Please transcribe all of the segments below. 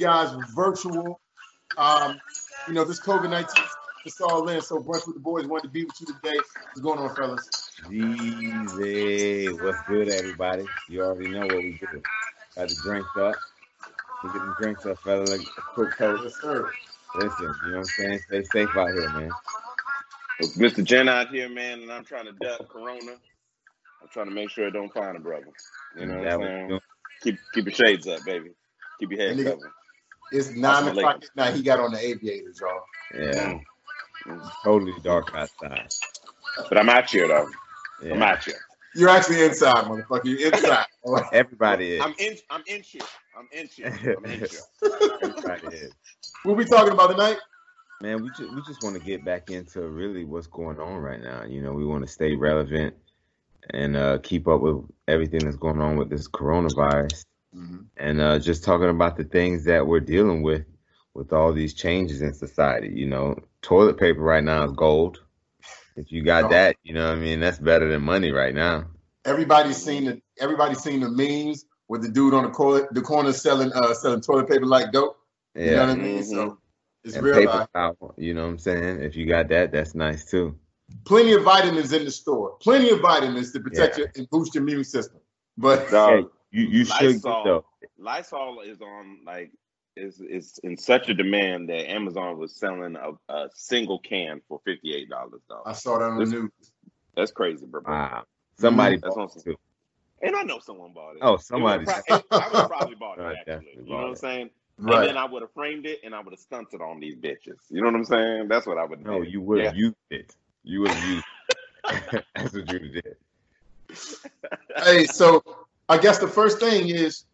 guys virtual. Um, you know, this COVID 19 it's all in. So, Brunch with the Boys wanted to be with you today. What's going on, fellas? Easy. What's good, everybody? You already know what we do. Got the drinks up. We get the drinks up, fella. Like a quick coat. Yes, sir. Listen, you know what I'm saying? Stay safe out here, man. It's Mr. Jen out here, man, and I'm trying to duck Corona. I'm trying to make sure it don't find a brother. You know what That I'm saying? doing- Keep keep your shades up, baby. Keep your head And covered. It's nine o'clock ladies. at night. He got on the aviators, y'all. Yeah, totally dark outside. But I'm out here though. I'm Yeah. out here. You're actually inside, motherfucker. You're inside. Everybody is. I'm in. I'm in here. I'm in here. I'm in here. Everybody is. what we talking about tonight? Man, we just we just want to get back into really what's going on right now. You know, we want to stay relevant and uh, keep up with everything that's going on with this coronavirus. And uh, just talking about the things that we're dealing with with all these changes in society. You know, toilet paper right now is gold. If you got Oh. that, you know, what I mean, that's better than money right now. Everybody's seen the everybody's seen the memes with the dude on the corner, the corner selling uh selling toilet paper like dope. You know Yeah, what I mean? So it's and real paper life. towel. You know what I'm saying? If you got that, that's nice too. Plenty of vitamins in the store. Plenty of vitamins to protect Yeah. your and boost your immune system. But Dog, You you should get Lysol. though. Lysol is on like is is in such a demand that Amazon was selling a, a single can for fifty eight dollars. Though I saw that on the news. that's crazy, bro. Wow, somebody That's bought awesome. it too. And I know someone bought it. Oh, It would've somebody. pro- I would have probably bought it actually. definitely You know what I'm it. saying? And then I would have framed it and I would have stunted on these bitches. You know what I'm saying? That's what I would No, do. you would have Yeah. used it. You would have used. It. that's what you did. hey, so I guess the first thing is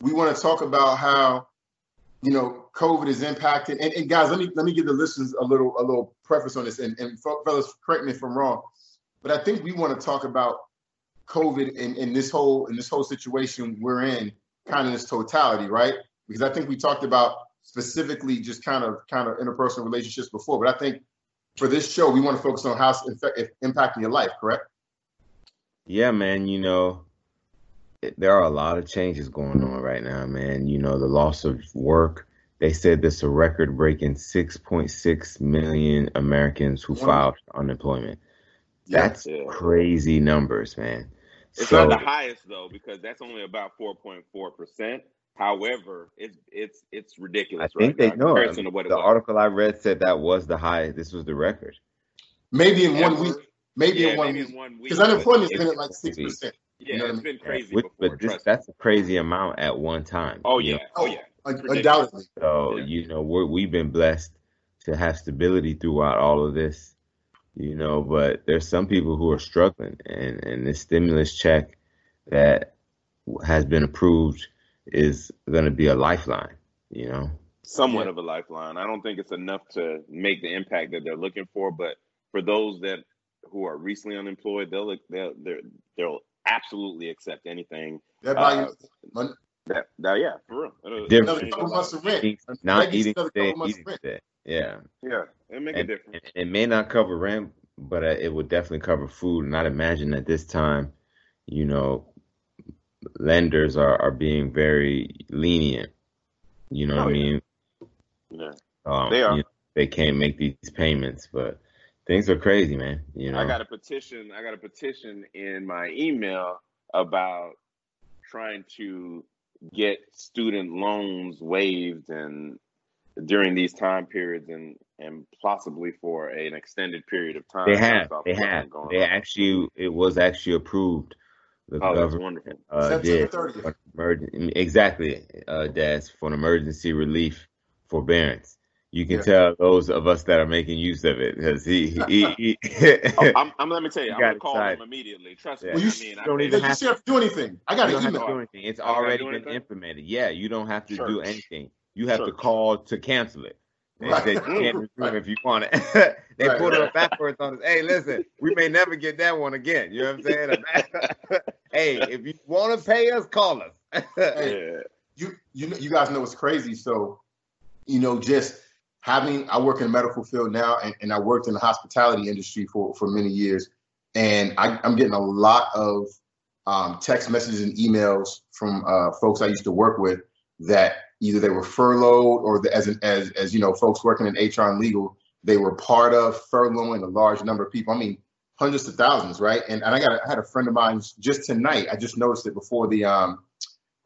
we want to talk about how you know COVID is impacted. And, and guys, let me let me give the listeners a little a little preface on this. And, and fel- fellas, correct me if I'm wrong, but I think we want to talk about COVID and, and this whole in this whole situation we're in, kind of this totality, right? Because I think we talked about specifically just kind of kind of interpersonal relationships before, but I think for this show we want to focus on how it's impacting your life, correct? Yeah, man, you know, there are a lot of changes going on right now, man. You know, the loss of work. They said this a record breaking 6.6 million Americans who filed for unemployment. That's Yeah. crazy numbers, man. It's So, not the highest though, because that's only about four point four percent. However, it's it's it's ridiculous. I ridiculous think right they now know. I mean, it the was. article I read said that was the high. This was the record. Maybe in one week, maybe yeah, in one maybe week. in one week. Because but unemployment's it- been at like six maybe. percent. Yeah, you know what I mean? been crazy With- before. but this, that's a crazy amount at one time. Oh yeah, know? oh yeah. Undoubtedly. So, Yeah. you know, we're, we've been blessed to have stability throughout all of this, you know, but there's some people who are struggling and, and this stimulus check that has been approved is going to be a lifeline, you know? Somewhat Yeah. of a lifeline. I don't think it's enough to make the impact that they're looking for, but for those that who are recently unemployed, they'll they'll they'll, they'll absolutely accept anything. That buy you Uh, mon- That, that yeah, for real. It'll- Different. another couple months of rent. Eating- Not gets eating today, eating rent. today. Yeah. Yeah, it make a difference. and it may not cover rent, but uh, it would definitely cover food. And I'd imagine at this time, you know, lenders are, are being very lenient. You know what Oh, I mean? Yeah. Um, They are. you know, they can't make these payments, but things are crazy, man. You know, I got a petition. I got a petition in my email about trying to get student loans waived and during these time periods and and possibly for an extended period of time. they have, they have, they on. actually, it was actually approved. The Oh, that's government wonderful. uh, September did 30th. for exactly, uh, Des, for an emergency relief forbearance. You can Yeah. tell those of us that are making use of it because he, he, he, Oh, I'm, I'm let me tell you, You I'm got gonna call excited. them immediately. Trust Yeah. me. Well, you I mean, I don't think- even have to do anything. I got you an don't have to email. do anything. It's I already been anything? implemented. Yeah, you don't have to Sure. do anything. You have to call to cancel it. They Right. said you can't resume Right. if you want it. they Right. put it backwards on us. Hey, listen, we may never get that one again. You know what I'm saying? hey, if you want to pay us, call us. Hey. yeah. you you you guys know it's crazy. So, you know, just having I work in the medical field now, and, and I worked in the hospitality industry for for many years, and I, I'm getting a lot of um, text messages and emails from uh, folks I used to work with that either they were furloughed or the, as an, as as you know, folks working in HR and legal, they were part of furloughing a large number of people. I mean, hundreds of thousands, right? And and I got I had a friend of mine just tonight. I just noticed it before the um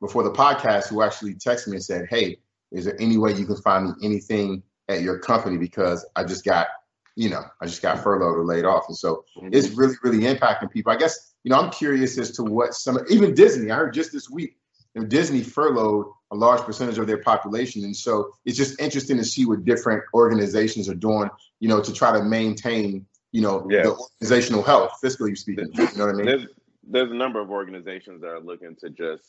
before the podcast who actually texted me and said, "Hey, is there any way you can find me anything at your company because I just got, you know, I just got furloughed or laid off." And so it's really, really impacting people. I guess, you know, I'm curious as to what some, even Disney. I heard just this week, you know, Disney furloughed a large percentage of their population, and so it's just interesting to see what different organizations are doing, you know, to try to maintain, you know, Yes. the organizational health, fiscally speaking. You know what I mean? There's there's a number of organizations that are looking to just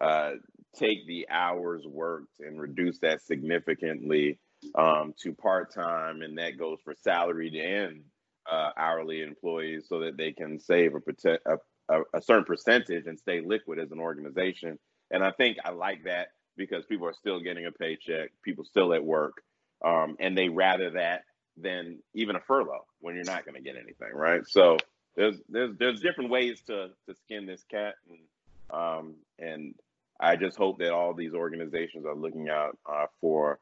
uh, take the hours worked and reduce that significantly um, to part time, and that goes for salaried and uh, hourly employees, so that they can save a, protect, a, a, a certain percentage and stay liquid as an organization. And I think I like that because people are still getting a paycheck, people still at work, um, and they rather that than even a furlough when you're not going to get anything, right? So there's there's there's different ways to to skin this cat, and um, and I just hope that all these organizations are looking out uh, for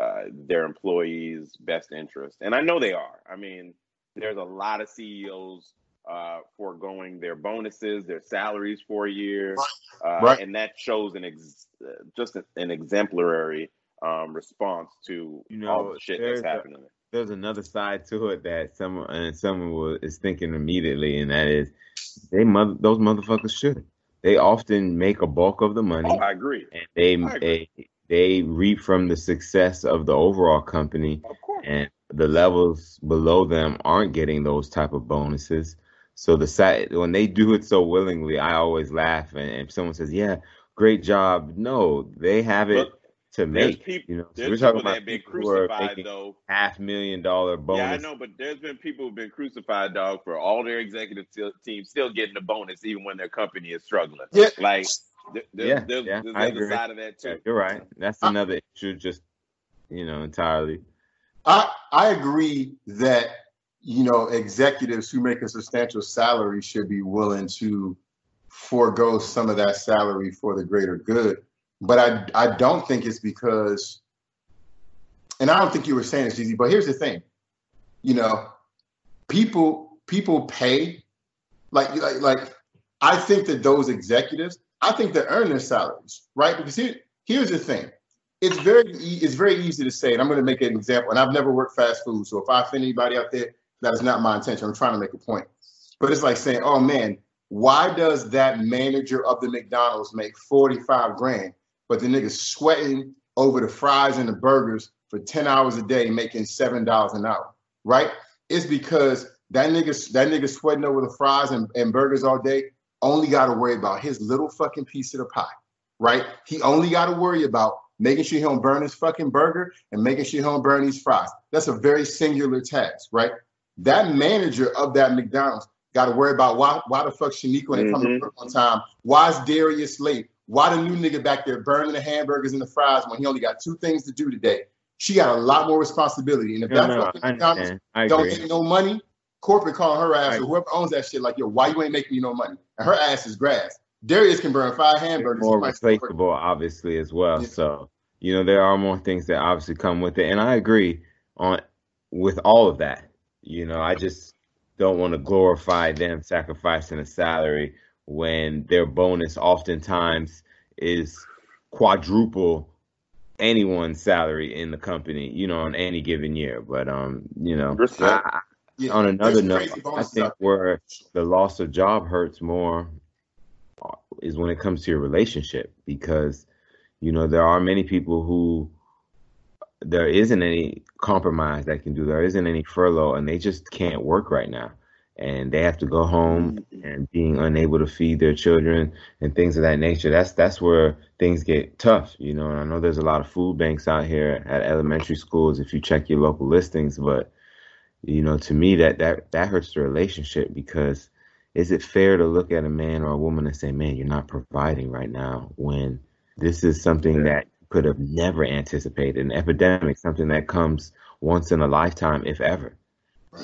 uh, their employees' best interest, and I know they are. I mean, there's a lot of CEOs uh, foregoing their bonuses, their salaries for a year, uh, Right. and that shows an ex- uh, just an exemplary um, response to You all know, the shit there's that's a- happening. There's another side to it that someone and someone was, is thinking immediately, and that is they mother those motherfuckers should. They often make a bulk of the money. Oh, I agree. and they I agree. they they reap from the success of the overall company Of course. and the levels below them aren't getting those type of bonuses so the side when they do it so willingly i always laugh and, and if someone says yeah great job no they have it Look, to There's make people, you know so there's we're talking people that about have been people who are crucified making though. half million dollar bonus Yeah, I know, but there's been people who've been crucified, dog, for all their executive te- teams still getting a bonus even when their company is struggling. Yeah. Like, th- there's, Yeah, there's, yeah, there's I the agree. side of that Yeah, you're right that's I- another issue just you know entirely I I agree that you know executives who make a substantial salary should be willing to forego some of that salary for the greater good. But I I don't think it's because, and I don't think you were saying this, easy. But here's the thing, you know, people people pay like like like I think that those executives, I think they earn their salaries, right? Because here here's the thing it's very it's very easy to say, and I'm going to make an example. And I've never worked fast food, so if I offend anybody out there, that is not my intention. I'm trying to make a point. But it's like saying, "Oh man, why does that manager of the McDonald's make 45 grand, but the nigga's sweating over the fries and the burgers for 10 hours a day, making seven dollars an hour?" Right? It's because that nigga that nigga sweating over the fries and, and burgers all day only got to worry about his little fucking piece of the pie. Right? He only got to worry about making sure he don't burn his fucking burger and making sure he don't burn these fries. That's a very singular task, right? That manager of that McDonald's got to worry about why why the fuck Shaniqua ain't coming Mhm. to work on time? Why is Darius late? Why the new nigga back there burning the hamburgers and the fries when he only got two things to do today? She got a lot more responsibility. And if no, that no, fucking McDonald's don't get no money, corporate calling her ass Right. or whoever owns that shit like, yo, why you ain't making me no money? And her ass is grass. Darius can burn five hamburgers. more he might still work. replaceable, obviously, as well. Yeah. So, you know, there are more things that obviously come with it. And I agree on with all of that. you know, I just don't want to glorify them sacrificing a salary when their bonus oftentimes is quadruple anyone's salary in the company, you know, on any given year. But um, you know, I, Yeah, on another note, I think where the loss of job hurts more is when it comes to your relationship because you know there are many people who there isn't any compromise that can do there isn't any furlough and they just can't work right now. And they have to go home and being unable to feed their children and things of that nature. That's that's where things get tough you know and i know there's a lot of food banks out here at elementary schools if you check your local listings but you know to me that that that hurts the relationship because is it fair to look at a man or a woman and say man you're not providing right now when this is something Yeah. that could have never anticipated an epidemic something that comes once in a lifetime if ever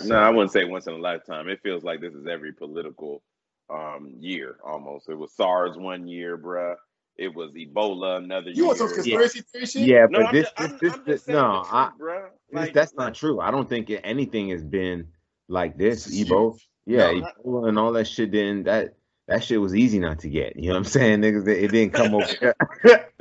No, I wouldn't say once in a lifetime. It feels like this is every political um, year almost. It was SARS one year, bruh. It was Ebola another You year. want some conspiracy theory shit? yeah No, but I'm this just, this I'm, this, I'm this no truth, I, bruh. this, Like, that's like, not true i don't think anything has been like this This is ebo yeah No. ebola and all that shit didn't that that shit was easy not to get you know what i'm saying niggas it didn't come over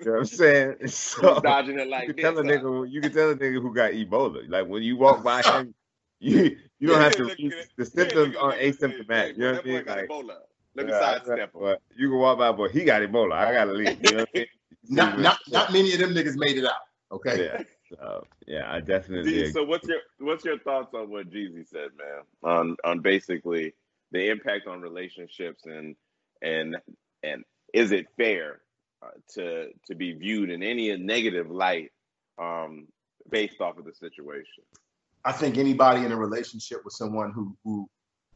you know what I'm saying? So dodging it you like can this. tell a nigga uh. you can tell a nigga who got Ebola. Like when you walk by him, you you don't have to Look at read it. the symptoms look are at asymptomatic. hey, You know what I that boy mean? Like Ebola. Let me yeah, sidestep him. but you can walk by, but he got Ebola. I gotta leave. You know what I mean? Not not not many of them niggas made it out. Okay. yeah. So yeah, I definitely D, agree. so what's your what's your thoughts on what Jeezy said, man? On on basically the impact on relationships and and and is it fair uh, to to be viewed in any negative light um, based off of the situation? I think anybody in a relationship with someone who who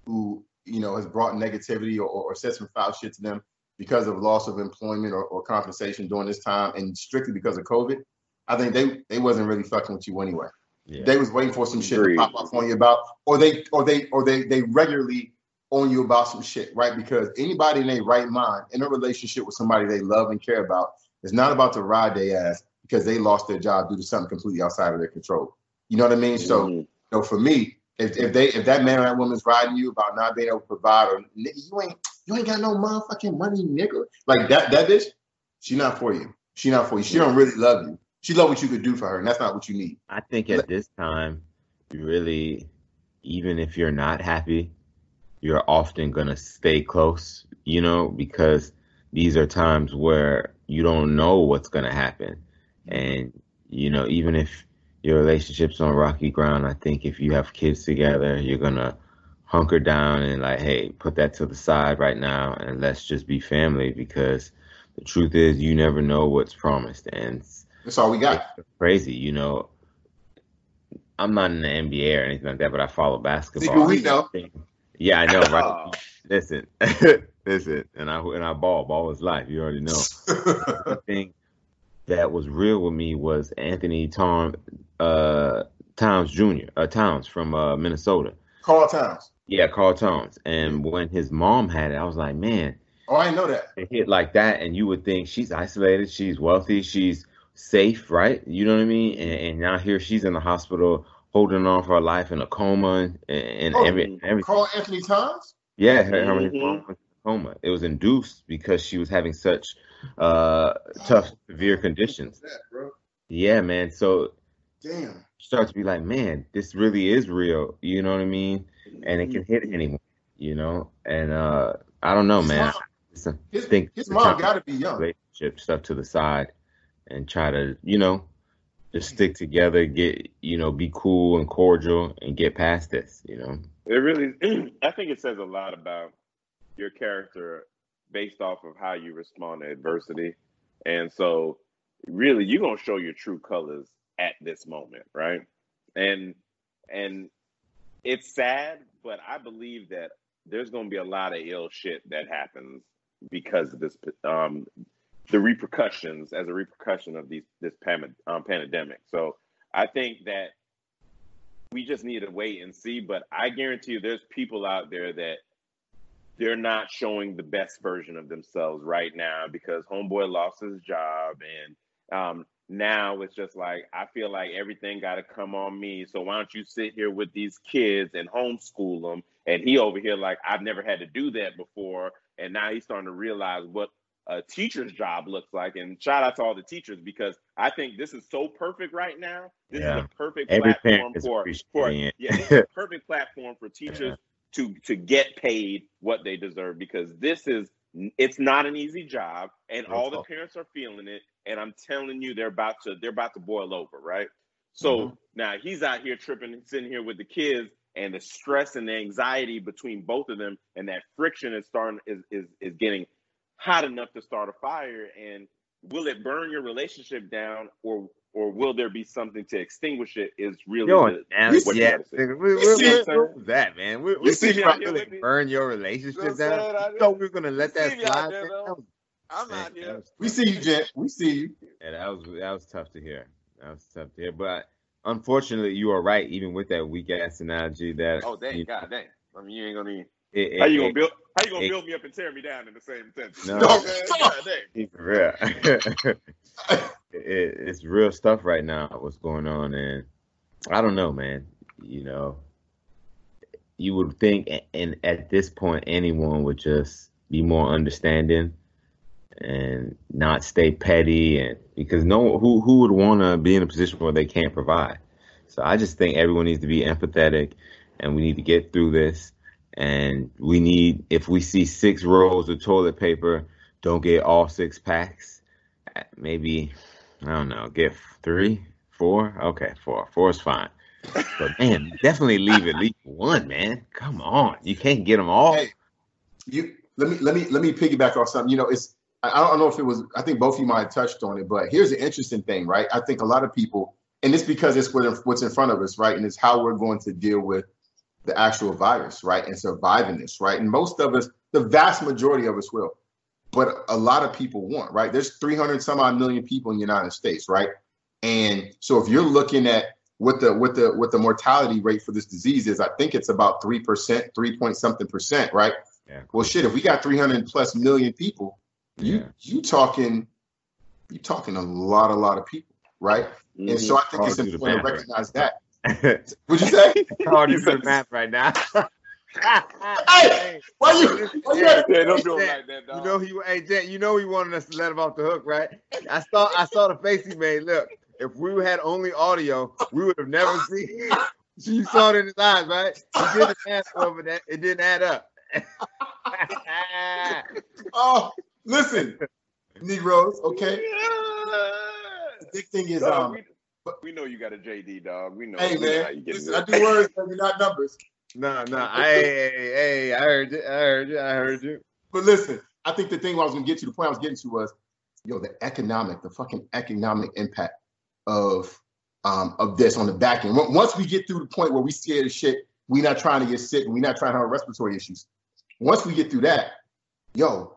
who you know has brought negativity or, or said some foul shit to them because of loss of employment or, or compensation during this time and strictly because of COVID, I think they they wasn't really fucking with you anyway. Yeah. They was waiting for some shit Agreed. to pop off on you about, or they or they or they they regularly on you about some shit, right? Because anybody in their right mind in a relationship with somebody they love and care about is not about to ride their ass because they lost their job due to something completely outside of their control. You know what I mean? So Mhm. you know, for me, if, if they if that man or that woman's riding you about not being able to provide or you ain't you ain't got no motherfucking money, nigga. Like that that bitch, she not for you. She not for you. She don't really love you. She love what you could do for her, and that's not what you need. I think at this time, you really, even if you're not happy, you're often gonna stay close, you know, because these are times where you don't know what's gonna happen. Mm-hmm. And, you know, even if your relationship's on rocky ground, I think if you have kids together, you're gonna hunker down and like, hey, put that to the side right now and let's just be family because the truth is you never know what's promised and That's all we got. it's crazy, you know. I'm not in the NBA or anything like that, but I follow basketball. Nigga, we know. Yeah, I know, right? Oh, listen, listen, and I and I ball. Ball is life. You already know. the thing that was real with me was Anthony Tom, uh, Towns Jr. Uh, Towns from uh, Minnesota. Karl Towns. Yeah, Karl Towns. And when his mom had it, I was like, man, Oh, I know that. a hit like that, and you would think she's isolated, she's wealthy, she's safe, right? You know what I mean? And, and now here she's in the hospital holding on for her life in a coma and, and Oh, every, everything. Karl-Anthony Towns. Yeah, her, her Mhm. was in a coma. It was induced because she was having such uh, tough, severe conditions. That, bro. Yeah, man. So Damn. start to be like, man, this really is real. You know what I mean? And it can hit anyone. You know, and uh, I don't know, His man. mom- I His, think his mom got to be young. relationship stuff to the side and try to, you know, just stick together, get, you know, be cool and cordial and get past this, you know. It really, I think it says a lot about your character based off of how you respond to adversity. And so, really, you're gonna show your true colors at this moment, right? And and it's sad, but I believe that there's gonna be a lot of ill shit that happens because of this, um, the repercussions as a repercussion of these this pan, um, pandemic. So I think that we just need to wait and see. But I guarantee you, there's people out there that they're not showing the best version of themselves right now because homeboy lost his job and um, now it's just like I feel like everything got to come on me. So why don't you sit here with these kids and homeschool them? And he over here like I've never had to do that before, and now he's starting to realize what a teacher's job looks like. And shout out to all the teachers because I think this is so perfect right now. This Yeah. is a perfect Every platform for, for yeah, this is a perfect platform for teachers to to get paid what they deserve because this is it's not an easy job and Real all the parents are feeling it and I'm telling you they're about to they're about to boil over, right? So Mhm. now he's out here tripping sitting here with the kids and the stress and the anxiety between both of them and that friction is starting is is, is getting hot enough to start a fire and will it burn your relationship down or or will there be something to extinguish it is really Yo, the, what yeah, nigga, we, we, You see we, it, what was that, man? We, we You see me out here really with burn your You know relationship down. You thought we were gonna let You that see me out slide? there. That was- I'm man, out that here. We see you, Gent. We see you. Yeah, that was that was tough to hear. That was tough to hear. But unfortunately, you are right. Even with that weak ass analogy, that Oh dang, you god dang. I mean you ain't gonna even it, how you gonna it, build how you gonna it- build me up and tear me down in the same sentence? No. You know what I'm saying? No, God dang. Keep real. it, it's real stuff right now. What's going on, and I don't know, man. You know, you would think, and at this point, anyone would just be more understanding and not stay petty, and because no, who who would want to be in a position where they can't provide? So I just think everyone needs to be empathetic, and we need to get through this. And we need, if we see six rolls of toilet paper, don't get all six packs. Maybe, I don't know, get three, four. Okay, four. Four is fine. But man, definitely leave at least one, man. Come on, you can't get them all. Hey, you let me let me let me piggyback off something. You know, it's I don't know if it was. I think both of you might have touched on it, but here's the interesting thing, right? I think a lot of people, and it's because it's what's in front of us, right? And it's how we're going to deal with the actual virus, right? And surviving this, right? And most of us, the vast majority of us will, but a lot of people won't, right? There's 300 some odd million people in the United States, right? And so if you're looking at what the what the what the mortality rate for this disease is, I think it's about three percent, three point something percent, right? Yeah. Well, shit, if we got 300 plus million people, you Yeah. you talking you talking a lot, a lot of people, right? And Mhm. so I think Hard it's to do the important to math, right? recognize that. Would you say? hard to do the math right now. Hey, why you? Why you had to- Yeah, don't do it like that, You know he, hey Jet, you know he wanted us to let him off the hook, right? I saw, I saw the face he made. Look, if we had only audio, we would have never seen. You saw it in his eyes, right? He did the math over that. It didn't add up. Oh, listen, Negroes. Okay, the big thing is, Dog, um, we, we know you got a JD, dog. We know. hey we know how man, listen. I do words, baby, not numbers. no, no. Hey, hey, hey, I heard you. I heard you. I heard you. But listen, I think the thing I was gonna get to, the point I was getting to was, yo, the economic, the fucking economic impact of um of this on the back end. Once- Once we get through the point where we scared of shit, we're not trying to get sick, and we not trying to have respiratory issues. Once we get through that, yo,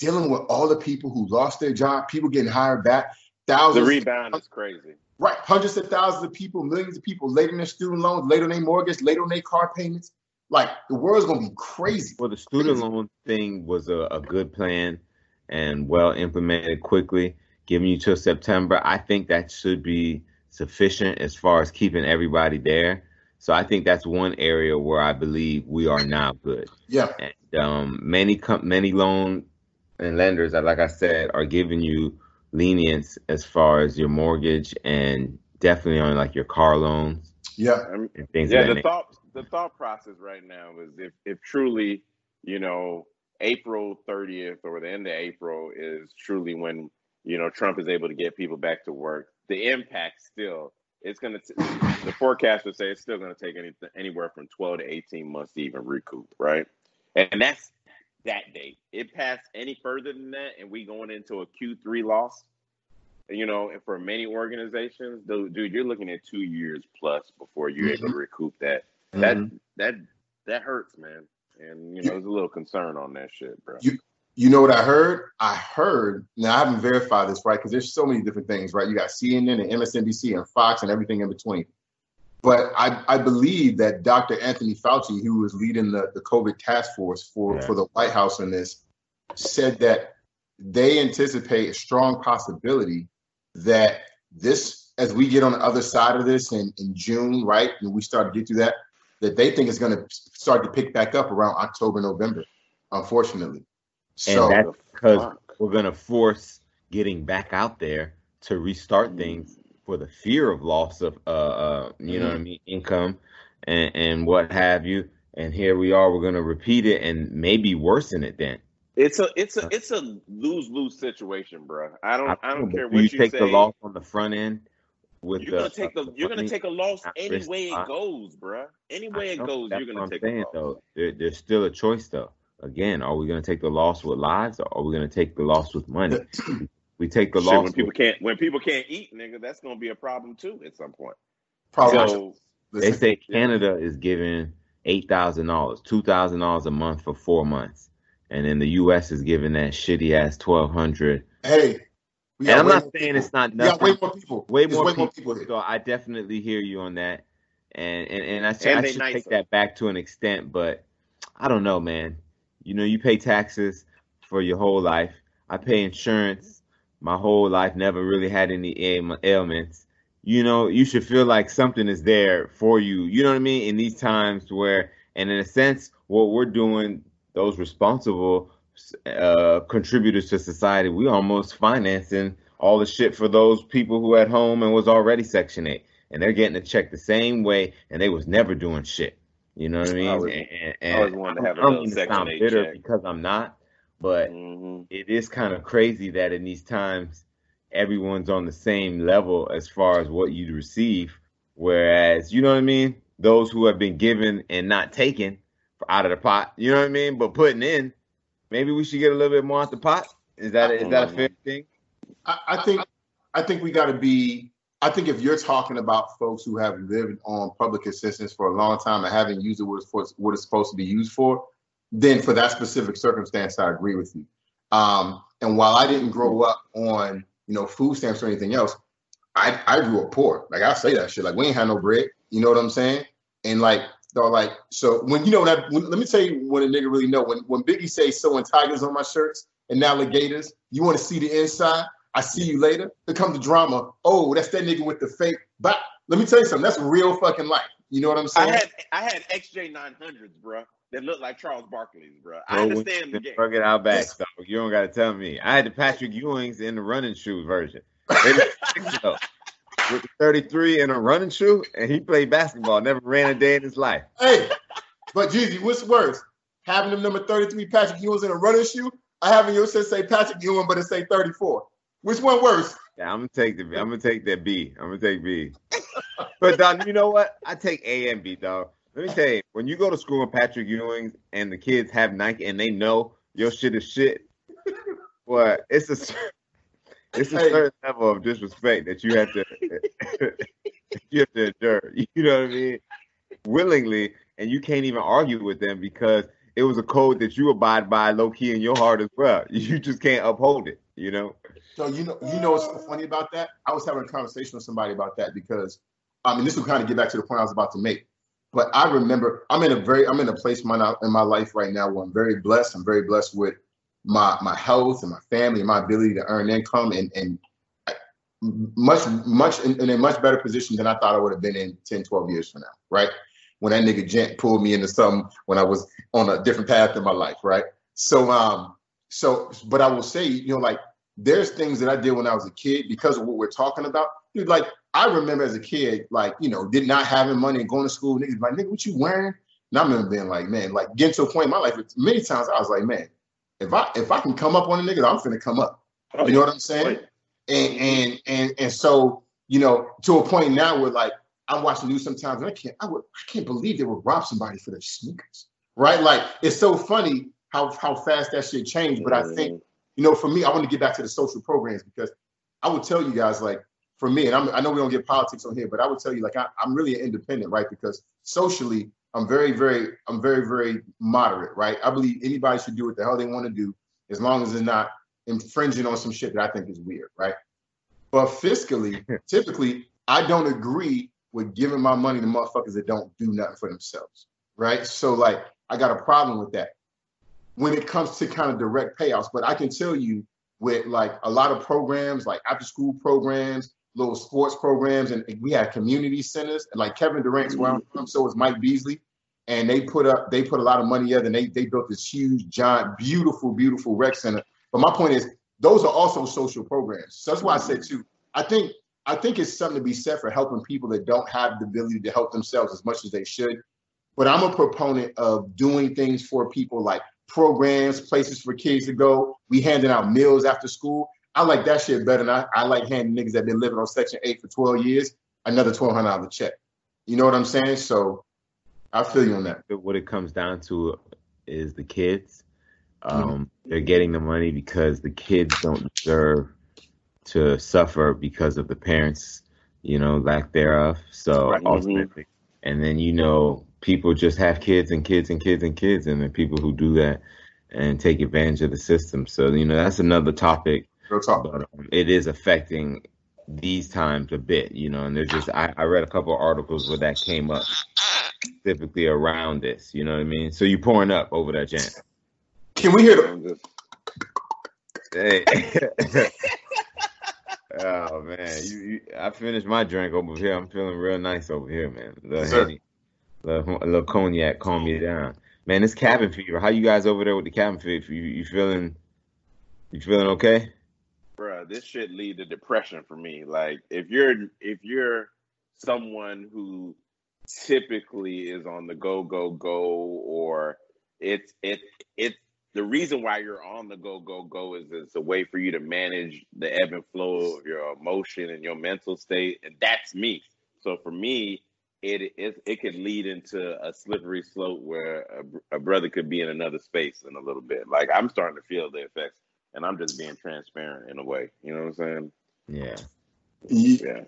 dealing with all the people who lost their job, people getting hired back, thousands. The thousands, rebound is crazy. right, hundreds of thousands of people, millions of people late on their student loans, late on their mortgage, late on their car payments. Like the world's gonna be crazy. Well, the student loan thing was a, a good plan and well implemented quickly, giving you till September. I think that should be sufficient as far as keeping everybody there. So I think that's one area where I believe we are now good. Yeah. And um, many com- many loan and lenders, uh, like I said, are giving you lenience as far as your mortgage and definitely on like your car loans Yeah. And things yeah, the nature. thought the thought process right now is if if truly, you know, April 30th or the end of April is truly when you know Trump is able to get people back to work. The impact still it's going to the forecasters say it's still going to take any, anywhere from 12 to 18 months to even recoup, right? And that's that date. It passed any further than that, and we going into a Q3 loss. You know, and for many organizations, dude, dude, you're looking at two years plus before you're able to recoup that. That Mhm. that that hurts, man. And you know, there's a little concern on that shit, bro. You- You know what I heard? I heard. Now I haven't verified this, right? Because there's so many different things, right? You got CNN and MSNBC and Fox and everything in between. But I, I believe that Dr. Anthony Fauci, who was leading the, the COVID task force for, Yeah. for the White House on this, said that they anticipate a strong possibility that this as we get on the other side of this in, in June, right? And we start to get through that, that they think is going to start to pick back up around October, November, unfortunately. So and that's because we're going to force getting back out there to restart things for the fear of loss of, uh, uh you know what I Mm-hmm. mean, income and, and what have you. And here we are, we're going to repeat it and maybe worsen it then. It's a it's a it's a lose lose situation, bro. I don't I don't care do what you you take say. the loss on the front end with You're the, gonna take the you're gonna take a loss not any way it goes, bruh. Any way it goes, you're gonna I'm take saying, a loss. though. There, there's still a choice though. Again, are we going to take the loss with lives, or are we going to take the loss with money? we take the Shit, loss. when people can't when people can't eat, nigga, that's gonna be a problem too at some point. probably So they say Canada is giving eight thousand dollars, two thousand dollars a month for four months, and then the U.S. is giving that shitty ass twelve hundred. hey, And I'm not saying people. it's not We got way more people. Way more way people. more people. So I definitely hear you on that, and and and I, And I should nicer. take that back to an extent, but I don't know, man. You know, you pay taxes for your whole life. I pay insurance my whole life. Never really had any ail- ailments. You know, you should feel like something is there for you. You know what I mean? In these times where, and in a sense, what we're doing, those responsible uh, contributors to society, we almost financing all the shit for those people who at home and was already Section 8. And they're getting a check the same way, and they was never doing shit. You know what I mean? I always- and, I and always wanted to have a I little Section sound 8 bitter check. because I'm not, but Mhm. it is kind of crazy that in these times everyone's on the same level as far as what you'd receive. Whereas you know what i mean? Those who have been given and not taken out of the pot you know what i mean? But putting in maybe we should get a little bit more out the pot. Is that is that a fair thing? I, I think I think we got to be. I think if you're talking about folks who have lived on public assistance for a long time and haven't used it what it's, for, what it's supposed to be used for, then for that specific circumstance, I agree with you. Um, and while I didn't grow up on you know food stamps or anything else, I I grew up poor. Like I say that shit. Like we ain't had no bread. You know what I'm saying? And like they're like so when you know that. When, let me tell you when a nigga really know when when Biggie say sewing tigers on my shirts and alligators. You want to see the inside? I see you later. Here comes the drama. Oh, that's that nigga with the fake. But let me tell you something. That's real fucking life. You know what I'm saying? I had I had XJ nine hundreds, bruh, that look like Charles Barkley's, bro. I Bro, when understand the game. drug it out back Yes. you don't got to tell me i had the patrick ewings in the running shoe version They look sick, though. with the 33 in a running shoe and he played basketball never ran a day in his life hey, but Jeezy, what's worse? Having them number 33 Patrick Ewing's in a running shoe, I having your shit say Patrick Ewing, but it say 34. Which one worse? Yeah, I'm gonna take the I'm gonna take that B. I'm gonna take B. but dog, you know what? I take A and B, dog. Let me tell you, when you go to school with Patrick Ewing and the kids have Nike and they know your shit is shit, but it's a it's a certain level of disrespect that you have to you have to endure. You know what I mean? Willingly, and you can't even argue with them because it was a code that you abide by low key in your heart as well. You just can't uphold it. You know? So you know, you know what's so funny about that? I was having a conversation with somebody about that because, I mean, this will kind of get back to the point I was about to make. But I remember I'm in a very I'm in a place in my in my life right now where I'm very blessed. I'm very blessed with my my health and my family and my ability to earn income and and much much in, in a much better position than I thought I would have been in 10, 12 years from now, right? When that nigga Gent pulled me into something when I was on a different path in my life, right? So um so but I will say, you know, like there's things that I did when I was a kid because of what we're talking about. Dude, like I remember as a kid, like, you know, did not having money and going to school, niggas like, nigga, what you wearing? And I remember being like, man, like getting to a point in my life, many times I was like, man, if I if I can come up on a nigga, I'm finna come up. Oh, You know what I'm saying? And and and and so, you know, to a point now where like I'm watching news sometimes and I can't I would I can't believe they would rob somebody for their sneakers. Right? Like it's so funny how how fast that shit changed. But I think mm. you know, for me, I want to get back to the social programs because I would tell you guys, like, for me, and I'm, I know we don't get politics on here, but I would tell you, like, I, I'm really an independent, right? Because socially, I'm very, very, I'm very, very moderate, right? I believe anybody should do what the hell they want to do as long as it's not infringing on some shit that I think is weird, right? But fiscally, typically, I don't agree with giving my money to motherfuckers that don't do nothing for themselves, right? So, like, I got a problem with that when it comes to kind of direct payouts. But I can tell you with like a lot of programs, like after school programs, little sports programs, and we had community centers. And like Kevin Durant's where I'm from, so is Mike Beasley. And they put up, they put a lot of money together, and they they built this huge, giant, beautiful, beautiful rec center. But my point is, those are also social programs. So that's why I said too. I think I think it's something to be said for helping people that don't have the ability to help themselves as much as they should. But I'm a proponent of doing things for people like programs, places for kids to go. We handing out meals after school. I like that shit better than I, I like handing niggas that been living on Section 8 for 12 years another $1,200 check. You know what I'm saying? So I feel you on that. What it comes down to is the kids. Um, mm-hmm. They're getting the money because the kids don't deserve to suffer because of the parents, you know, lack thereof. So right. ultimately, and then you know, people just have kids and kids and kids and kids, and then people who do that and take advantage of the system. So you know, that's another topic. But um, it is affecting these times a bit, you know. And there's just I, I read a couple of articles where that came up specifically around this. You know what I mean? So you pouring up over that jam. Can we hear the? Hey. Oh man, you, you, I finished my drink over here. I'm feeling real nice over here, man. A little, henny, little, a little cognac, calm me down, man. It's cabin fever. How you guys over there with the cabin fever? You, you feeling? You feeling okay? Bruh, this shit lead to depression for me. Like if you're if you're someone who typically is on the go go go or it's it it's the reason why you're on the go go go is it's a way for you to manage the ebb and flow of your emotion and your mental state and that's me so for me it it, it could lead into a slippery slope where a, a brother could be in another space in a little bit like i'm starting to feel the effects and i'm just being transparent in a way you know what i'm saying yeah yeah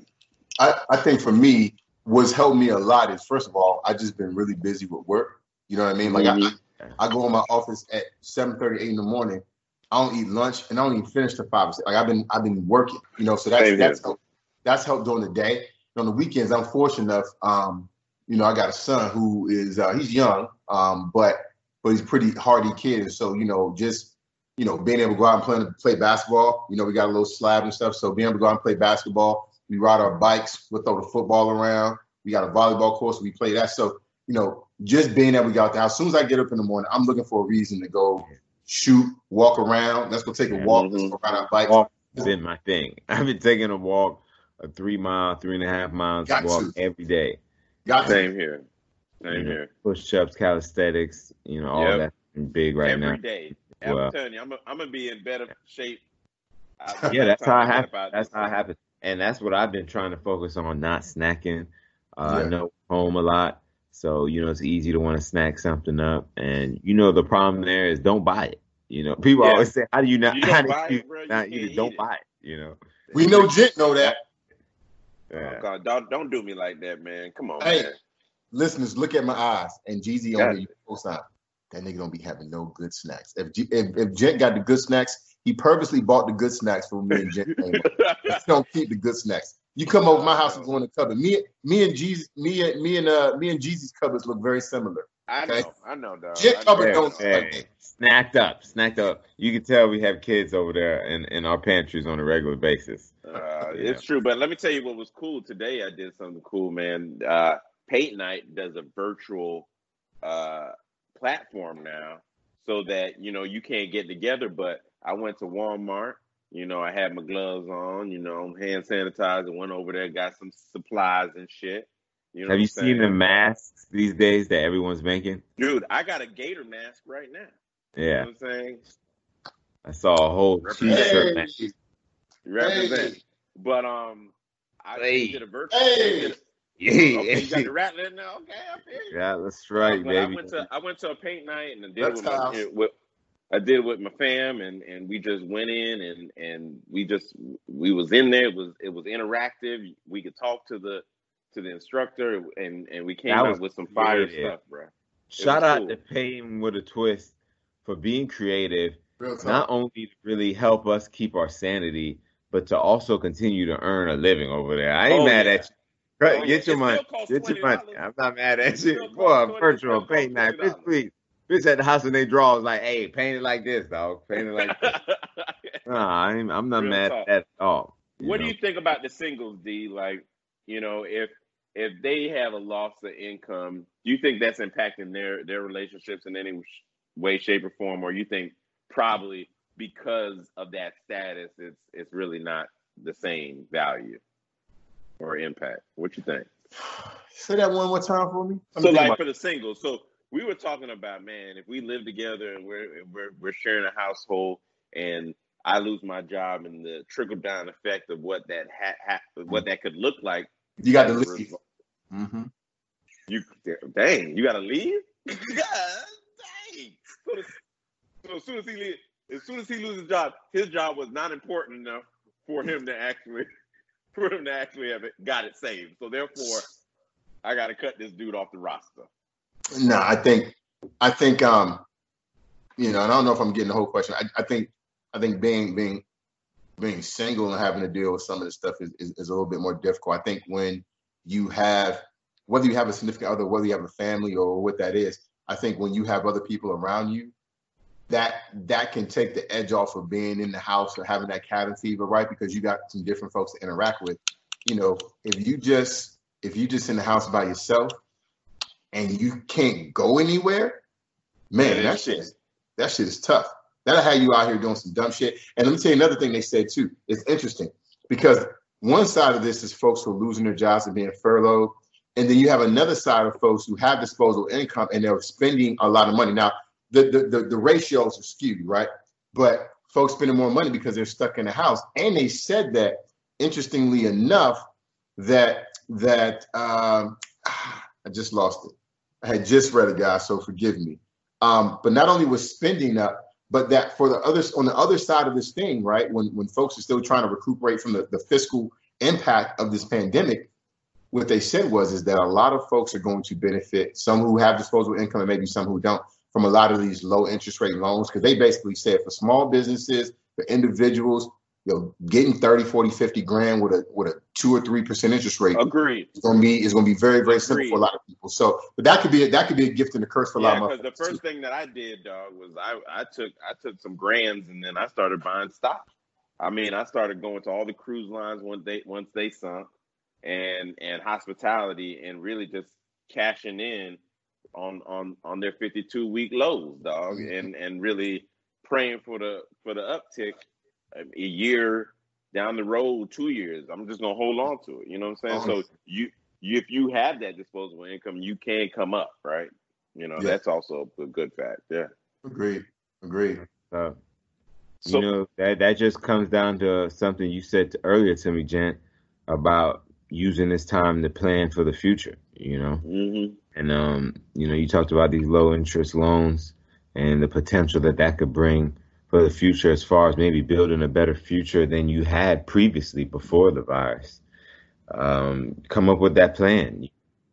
i, I think for me what's helped me a lot is first of all i just been really busy with work you know what i mean like mm-hmm. I, I go in my office at 7 30, 8 in the morning. I don't eat lunch and I don't even finish to five. Like I've been I've been working, you know, so that's Same that's helped, that's helped during the day. And on the weekends, I'm fortunate enough, um, you know, I got a son who is uh, he's young, um, but but he's pretty hardy kid. And so, you know, just you know, being able to go out and play play basketball, you know, we got a little slab and stuff. So being able to go out and play basketball, we ride our bikes, we throw the football around. We got a volleyball course, we play that. So, you know, just being that we got there. As soon as I get up in the morning, I'm looking for a reason to go shoot, walk around. Let's go take a walk. Mm-hmm. Let's go ride our bike. Walk has been my thing. I've been taking a walk, a three mile, three and a half miles got walk to. every day. Got Same to. here. Same you know, here. Push ups, calisthenics, you know, all yep. that big right every now. Every day. I'm well, telling you, I'm, a, I'm gonna be in better shape. yeah, that's how I have. That's how it happens, and that's what I've been trying to focus on, not snacking. Uh, yeah. I know home a lot, so, you know, it's easy to want to snack something up. And, you know, the problem there is don't buy it. You know, people yeah. always say, how do you not, you how do you it, bro, not eat it? Don't buy it, you know. We know Jit know that. Yeah. Oh God, don't don't do me like that, man. Come on, hey, man. listeners, look at my eyes. And Jeezy on the cosign. That nigga don't be having no good snacks. If G, if, if Jet got the good snacks, he purposely bought the good snacks for me and Jet. don't keep the good snacks. You come over my house and go in the cupboard. Me, me and Jesus, me and me and uh, me and Jesus cupboards look very similar. I know, I know, dog. Jet cupboard don't hey, like snacked up, snacked up. You can tell we have kids over there in, in our pantries on a regular basis. Uh, it's true, but let me tell you what was cool today. I did something cool, man. Uh, Paint Night does a virtual uh, platform now, so that you know you can't get together. But I went to Walmart you know, I had my gloves on, you know, hand sanitizer, went over there, got some supplies and shit. You know Have you seen the masks these days that everyone's making? Dude, I got a gator mask right now. Yeah. You know I'm saying? I saw a whole t-shirt mask. Represent. Hey. But um I hey. did a virtual hey. Yeah, okay, you got the rattler now. Okay, I feel you. Yeah, that's right, baby. I went to I went to a paint night and I did with, my, with, I did with my fam, and and we just went in and and we just we was in there. It was it was interactive. We could talk to the to the instructor, and and we came out with some fire stuff, bro. It Shout out cool. to Painting with a twist for being creative. Not only to really help us keep our sanity, but to also continue to earn a living over there. I ain't oh, mad yeah. at you. Oh, get your money. Get your money. I'm not mad at you. Boy, virtual paint night. Please, Bitch at the house and they draw was like, hey, paint it like this, dog. Paint it like this. nah, I'm, I'm not Real mad talk. at all. What know? do you think about the singles, D? Like, you know, if if they have a loss of income, do you think that's impacting their their relationships in any way, shape, or form, or you think probably because of that status, it's it's really not the same value or impact? What you think? Say that one more time for me. Let So, me like about- for the singles, so we were talking about, man, if we live together and we're we're we're sharing a household, and I lose my job, and the trickle down effect of what that ha- ha- what that could look like. you got to leave. result- hmm You dang, you gotta leave. God, dang. So, the- so as soon as he leave, as soon as he loses his job, his job was not important enough for him to actually for him to actually have it got it saved. So therefore, I got to cut this dude off the roster. No, I think, I think, um, you know, I don't know if I'm getting the whole question. I, I think, I think being being being single and having to deal with some of this stuff is, is, is a little bit more difficult. I think when you have, whether you have a significant other, whether you have a family or what that is, I think when you have other people around you, that that can take the edge off of being in the house or having that cabin fever, right? Because you got some different folks to interact with. You know, if you just if you just in the house by yourself and you can't go anywhere, man, Yeah, that shit is that shit is tough. That'll have you out here doing some dumb shit. And let me tell you another thing they said too. It's interesting because one side of this is folks who are losing their jobs and being furloughed. And then you have another side of folks who have disposable income and they're spending a lot of money. Now, the, the, the, the ratios are skewed, right? But folks spending more money because they're stuck in the house. And they said that, interestingly enough, that that um, I just lost it. I had just read it, guys, so forgive me. Um, but not only was spending up, but that for the others on the other side of this thing, right? When when folks are still trying to recuperate from the, the fiscal impact of this pandemic, what they said was is that a lot of folks are going to benefit, some who have disposable income and maybe some who don't, from a lot of these low interest rate loans. Because they basically said for small businesses, for individuals, you know, getting 30, 40, 50 grand with a with a two or three percent interest rate Agreed. is gonna be is gonna be very, very simple Agreed. for a lot of people. So but that could be a, that could be a gift and a curse for a lot of because the first thing that I did, dog, was I, I took I took some grands and then I started buying stock. I mean, I started going to all the cruise lines once they once they sunk, and and hospitality, and really just cashing in on on on their fifty two week lows, dog, Mhm. and and really praying for the for the uptick um, a year down the road, two years. I'm just gonna hold on to it. You know what I'm saying? So you you if you have that disposable income, you can come up, right? You know, Yeah. that's also a good fact. Yeah. Agreed. Agreed. So, So you know that that just comes down to something you said to, earlier to me, Gent, about using this time to plan for the future. You know, mhm. And um, you know, you talked about these low interest loans and the potential that that could bring for the future, as far as maybe building a better future than you had previously before the virus. Um, come up with that plan.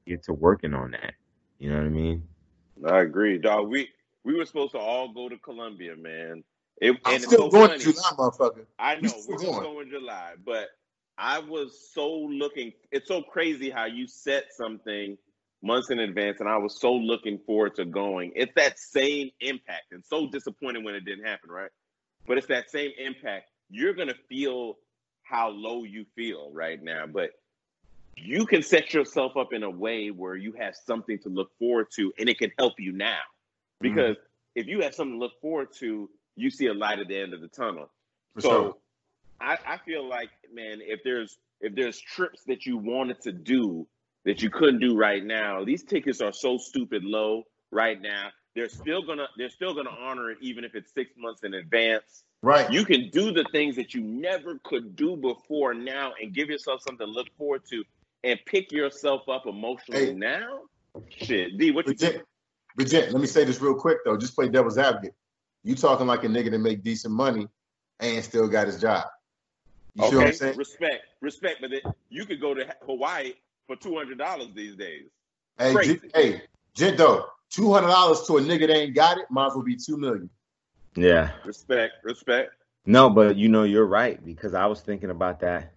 Get to working on that. You know what I mean? I agree, dog. We we were supposed to all go to Columbia, man. It, I'm and it's still so going funny. to July, motherfucker. I We know we're gonna going. go in July, but I was so looking. It's so crazy how you set something months in advance, and I was so looking forward to going. It's that same impact, and so disappointed when it didn't happen, right? But it's that same impact. You're gonna feel how low you feel right now, but you can set yourself up in a way where you have something to look forward to, and it can help you now. Mm-hmm. Because if you have something to look forward to, you see a light at the end of the tunnel. For so sure. I, I feel like, man, if there's if there's trips that you wanted to do that you couldn't do right now, these tickets are so stupid low right now. They're still gonna they're still gonna honor it even if it's six months in advance. Right. You can do the things that you never could do before now and give yourself something to look forward to and pick yourself up emotionally Hey. now. Shit, D, what you but Jen, let me say this real quick though. Just play devil's advocate. You talking like a nigga that make decent money and still got his job. You see what I'm okay, saying? respect, respect, but you could go to Hawaii for two hundred dollars these days. Hey, crazy. Jen, hey, Jen, two hundred dollars to a nigga that ain't got it might as well be two million. Yeah. Respect, respect. No, but you know you're right because I was thinking about that,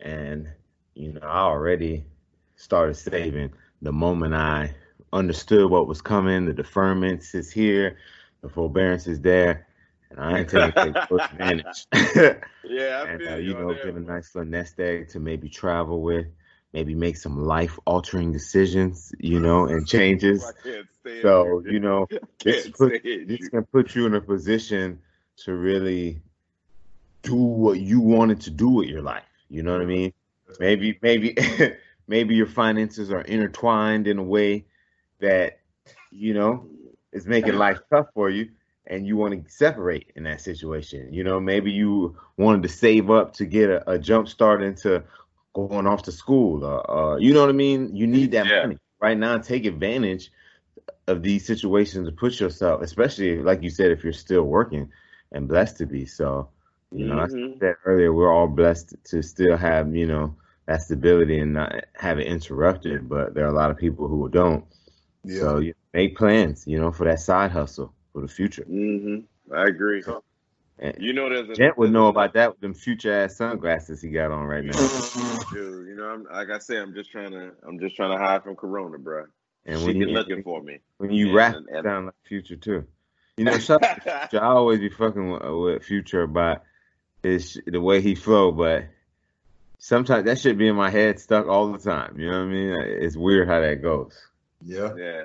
and you know I already started saving the moment I understood what was coming. The deferments is here, the forbearance is there, and I ain't taking full advantage. Yeah, I and feel uh, you you know, that get a nice little nest egg to maybe travel with, maybe make some life altering decisions, you know, and changes. I can't stand So you. know, this put this you. can put you in a position to really do what you wanted to do with your life. You know what I mean? Maybe, maybe, maybe your finances are intertwined in a way that you know is making life tough for you, and you want to separate in that situation. You know, maybe you wanted to save up to get a, a jump start into going off to school. Uh, uh, you know what I mean? You need that Yeah. money right now. Take advantage of these situations to put yourself, especially like you said, if you're still working and blessed to be. So, you know, like I said earlier, we're all blessed to still have, you know, that stability and not have it interrupted. But there are a lot of people who don't. Yeah. So you make plans, you know, for that side hustle for the future. Mhm. I agree. And You know, there's a Gent would know about that with them future ass sunglasses he got on right now. Dude, you know, I'm like I said, I'm just trying to, I'm just trying to hide from Corona, bro. And she when been you looking for me. when you And- rap, and- you sound like Future too. You know, shout out. I always be fucking with, with Future about his the way he flow, but sometimes that should be in my head stuck all the time. You know what I mean? It's weird how that goes. Yeah. Yeah,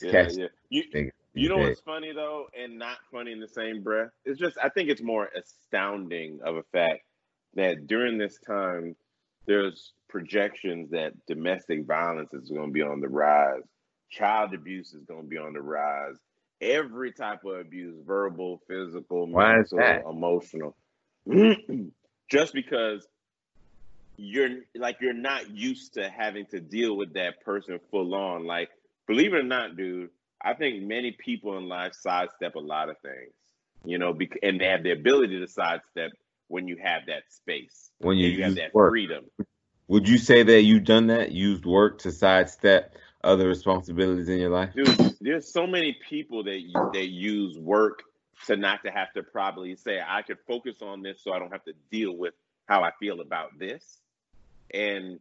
yeah, Catch yeah. You, Nigga, you know what's funny though, and not funny in the same breath? It's just I think it's more astounding of a fact that during this time, there's projections that domestic violence is going to be on the rise, child abuse is going to be on the rise, every type of abuse, verbal, physical, Why mental, emotional, just because you're like you're not used to having to deal with that person full on. Like, believe it or not, dude, I think many people in life sidestep a lot of things, you know, bec- and they have the ability to sidestep when you have that space, When you you have that work. freedom. Would you say that you've done that? Used work to sidestep other responsibilities in your life? Dude, there's so many people that you, that use work to not to have to probably say I could focus on this so I don't have to deal with how I feel about this. And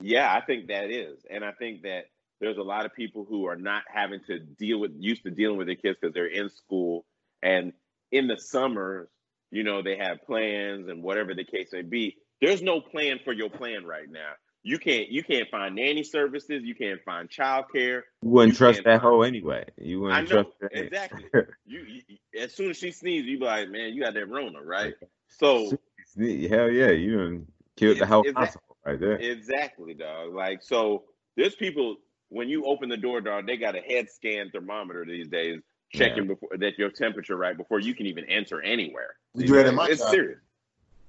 yeah, I think that is. And I think that there's a lot of people who are not having to deal with used to dealing with their kids because they're in school and in the summers, you know, they have plans and whatever the case may be. There's no plan for your plan right now. You can't you can't find nanny services, you can't find childcare. You wouldn't You trust that hoe anyway. You wouldn't know trust her. exactly. You, you as soon as she sneezes, you be like, man, you got that Rona, right? So Hell yeah, you killed the whole it's right there. exactly, dog. Like so, there's people when you open the door, dog. They got a head scan thermometer these days, checking before that your temperature right before you can even enter anywhere. We do that in my it's job. serious.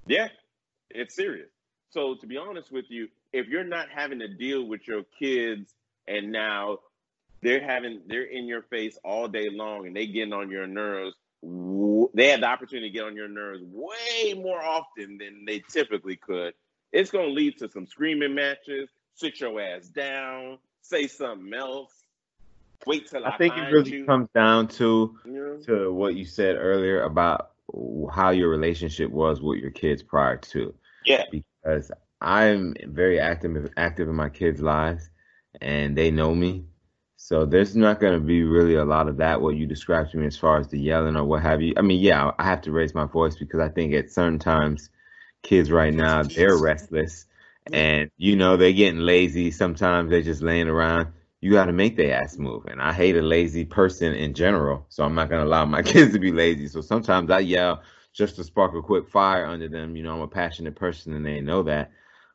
Yeah, it's serious. So to be honest with you, if you're not having to deal with your kids and now they're having they're in your face all day long and they getting on your nerves, they had the opportunity to get on your nerves way more often than they typically could. It's gonna lead to some screaming matches. Sit your ass down. Say something else. Wait till I, I think it really you. comes down to know? to what you said earlier about how your relationship was with your kids prior to. Yeah. Because I'm very active active in my kids' lives and they know me. So there's not going to be really a lot of that what you described to me as far as the yelling or what have you. I mean, yeah, I have to raise my voice because I think at certain times kids right now they're restless and you know they're getting lazy. Sometimes they're just laying around. You got to make their ass move, and I hate a lazy person in general. So I'm not gonna allow my kids to be lazy. So sometimes I yell just to spark a quick fire under them. You know, I'm a passionate person, and they know that.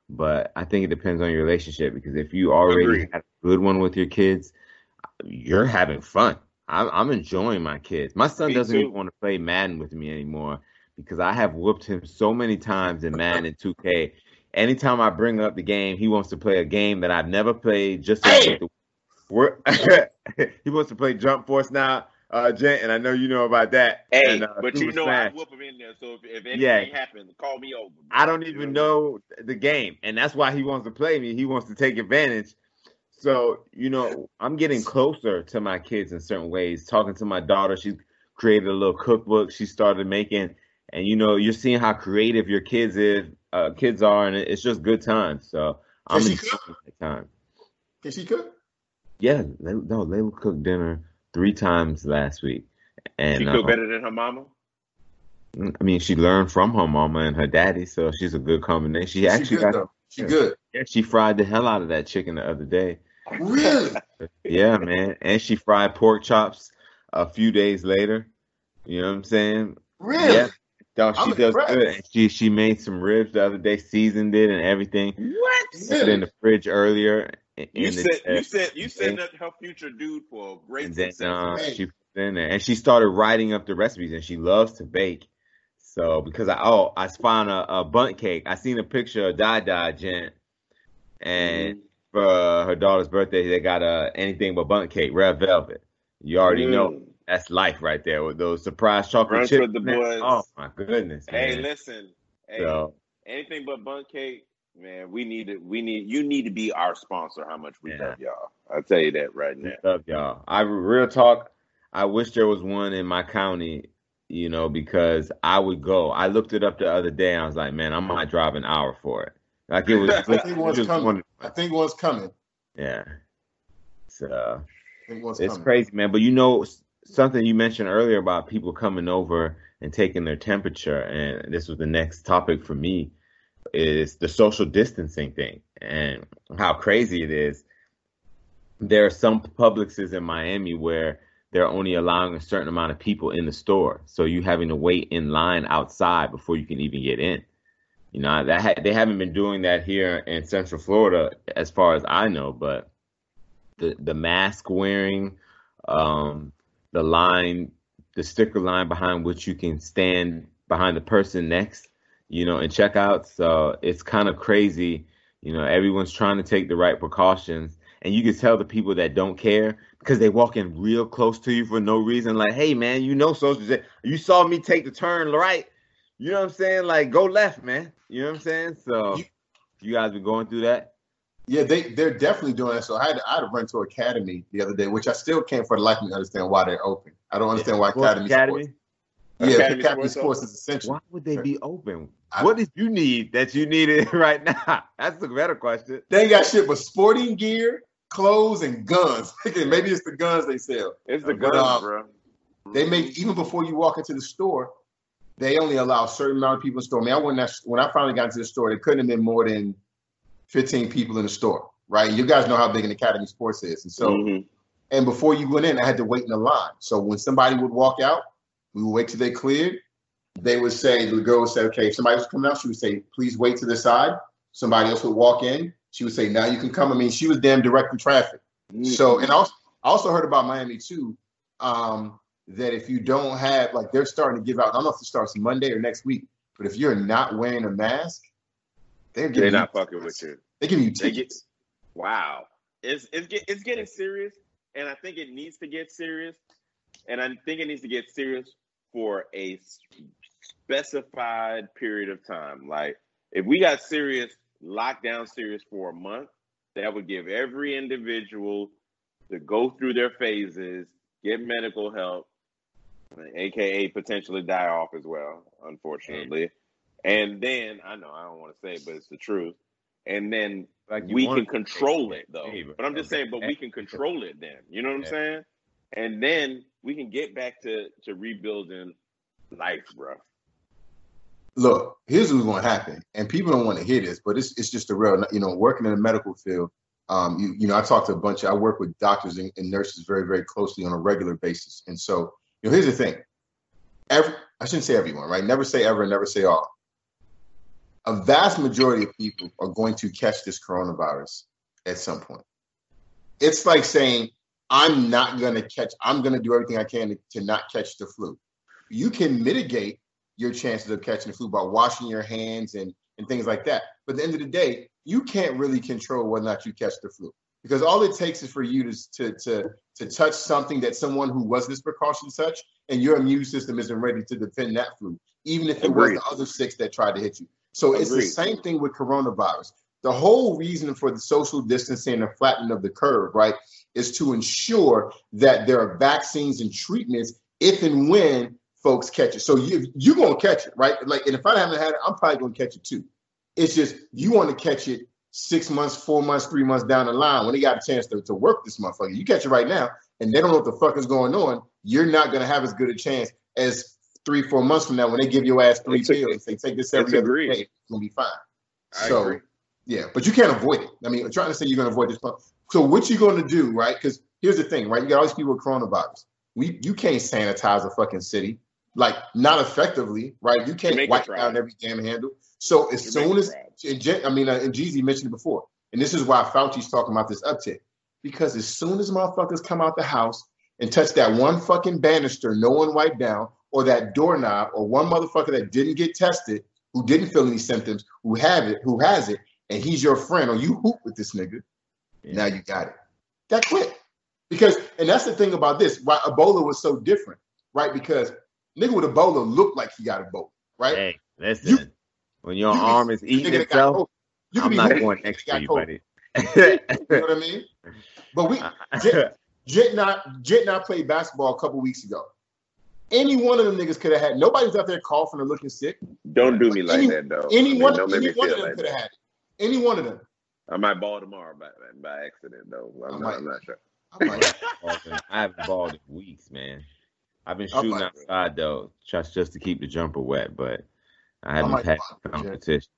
But I think it depends on your relationship because if you already had a good one with your kids, you're having fun. I'm, I'm enjoying my kids. My son Me doesn't too. even want to play Madden with me anymore because I have whooped him so many times in Madden and 2K. Anytime I bring up the game, he wants to play a game that I've never played. Just so Hey! the, he wants to play Jump Force now, uh, Jen, and I know you know about that. Hey, and, uh, but Super you know Smash. I whoop them in there. So if, if anything Yeah. happens, call me over. bro. I don't even know the game, and that's why he wants to play me. He wants to take advantage. So you know, I'm getting closer to my kids in certain ways. Talking to my daughter, she created a little cookbook she started making, and you know, you're seeing how creative your kids is, uh, kids are, and it's just good times. So I'm Can she enjoying cook? my time. Can she cook? Yeah, they, no, they cooked dinner three times last week, and She uh, feel better than her mama. I mean, she learned from her mama and her daddy, so she's a good combination. She actually she good, got though. She good. yeah, she fried the hell out of that chicken the other day. Really? Yeah, man, and she fried pork chops a few days later. You know what I'm saying? Really? Yeah. Dog, she does good. She she made some ribs the other day, seasoned it and everything. What? Put it in the fridge earlier. in- You in the- said you uh, said you said that her future dude for a great and then uh, she put it in there, and she started writing up the recipes, and she loves to bake. So because I oh I found a, a Bundt cake. I seen a picture of Dada Gent, and for her daughter's birthday, they got a anything but Bundt cake, red velvet. You already know Mm. That's life right there with those surprise chocolate Brunch chips. with the boys. Oh my goodness, Hey, man. listen. Hey, So anything but Bundt cake, man. We need it. We need you need to be our sponsor. How much we Yeah. love y'all. I'll tell you that right now. love y'all. I real talk. I wish there was one in my county. You know, because I would go. I looked it up the other day. I was like, man, I might drive an hour for it. Like it was. I think one's just coming. one- I think one's coming. yeah. So I think it's coming. crazy, man. But you know s- something you mentioned earlier about people coming over and taking their temperature, and this was the next topic for me, is the social distancing thing and how crazy it is. There are some Publixes in Miami where they're only allowing a certain amount of people in the store, so you having to wait in line outside before you can even get in. You know that ha- they haven't been doing that here in Central Florida, as far as I know, but the the mask wearing, um, the line, the sticker line behind which you can stand behind the person next, you know, and check out. So it's kind of crazy. You know, everyone's trying to take the right precautions, and you can tell the people that don't care because they walk in real close to you for no reason. Like, hey man, you know social. You saw me take the turn right. You know what I'm saying? Like, go left, man. You know what I'm saying? So, You- you guys been going through that? Yeah, they they're definitely doing that. So I had I had to run to Academy the other day, which I still can't for the life of me understand why they're open. I don't understand why Sports Academy, Academy? Sports. Yeah, Academy Academy, Sports Sports, is essential. Why would they be open? I- What did you need that you needed right now? That's the better question. They ain't got shit but sporting gear, clothes, and guns. Maybe it's the guns they sell. It's the But, guns, um, bro. They make even before you walk into the store, they only allow a certain amount of people in the store. I mean, I went that when I finally got into the store, there couldn't have been more than 15 people in the store, right? You guys know how big an Academy Sports is. And so Mhm. And before you went in, I had to wait in the line. So when somebody would walk out, we would wait till they cleared. They would say, the girl would say, okay, if somebody was coming out, she would say, please wait to the side. Somebody else would walk in. She would say, now you can come. I mean, she was damn directing traffic. So, and I also, I also heard about Miami too, um, that if you don't have, like, they're starting to give out, I don't know if it starts Monday or next week, but if you're not wearing a mask, they're they're not fucking with you. They're giving you They get- tickets. Wow, it's it's get, it's getting serious, and I think it needs to get serious, and I think it needs to get serious for a specified period of time. Like if we got serious, lockdown serious for a month, that would give every individual to go through their phases, get medical help, aka potentially die off as well, mm. unfortunately. And then I know I don't want to say it, but it's the truth. And then Like we can control say it though. hey, But I'm just okay. saying, but we can control it then. You know what I'm saying? And then we can get back to to rebuilding life, bro. look, here's what's going to happen, and people don't want to hear this, but it's it's just a real, you know, working in the medical field. Um, you you know, I talk to a bunch. Of, I work with doctors and, and nurses very very closely on a regular basis, and so you know, here's the thing. Every I shouldn't say everyone, right? Never say ever, and never say all. A vast majority of people are going to catch this coronavirus at some point. It's like saying, I'm not going to catch, I'm going to do everything I can to, to not catch the flu. You can mitigate your chances of catching the flu by washing your hands and, and things like that. But at the end of the day, you can't really control whether or not you catch the flu because all it takes is for you to, to, to, to touch something that someone who was this precaution touched, and your immune system isn't ready to defend that flu, even if it Agreed. was the other six that tried to hit you. So it's the same thing with coronavirus. The whole reason for the social distancing and flattening of the curve, right, is to ensure that there are vaccines and treatments if and when folks catch it. So you you're gonna catch it, right? Like, and if I haven't had it, I'm probably gonna catch it too. It's just you want to catch it six months, four months, three months down the line when they got a chance to, to work this motherfucker. You catch it right now, and they don't know what the fuck is going on. You're not gonna have as good a chance as three, four months from now, when they give your ass three It's a- pills, they take this every other day, it's gonna be fine. I so agree. yeah, but you can't avoid it. I mean, I'm trying to say you're gonna avoid this. problem. So what you gonna do, right? Because here's the thing, right? You got all these people with coronavirus. We you can't sanitize a fucking city, like not effectively, right? You can't Jamaica wipe tried. down every damn handle. So as Jamaica soon as tried. I mean, uh, and Jeezy mentioned it before, and this is why Fauci's talking about this uptick, because as soon as motherfuckers come out the house and touch that one fucking banister no one wiped down, or that doorknob, or one motherfucker that didn't get tested, who didn't feel any symptoms, who have it, who has it, and he's your friend, or you hoop with this nigga, now you got it. That quick. Because, and that's the thing about this, why Ebola was so different, right? Because nigga with Ebola looked like he got Ebola, right? Hey, listen. You- when your You arm is eating itself, I'm not going next to you, buddy. You know what I mean? But we, Jet, Jet and I, Jet and I played basketball a couple weeks ago. Any one of them niggas could have had. Nobody's out there coughing or looking sick. Don't do me like Any- that though. Any I mean, one, don't make any me one of them like could have had it. Any one of them. I might ball tomorrow by by accident though. I I'm, might. not, I'm not sure. I'm like, Ballin'. I haven't balled in weeks, man. I've been shooting like- outside though, just just to keep the jumper wet, but I haven't might had competition.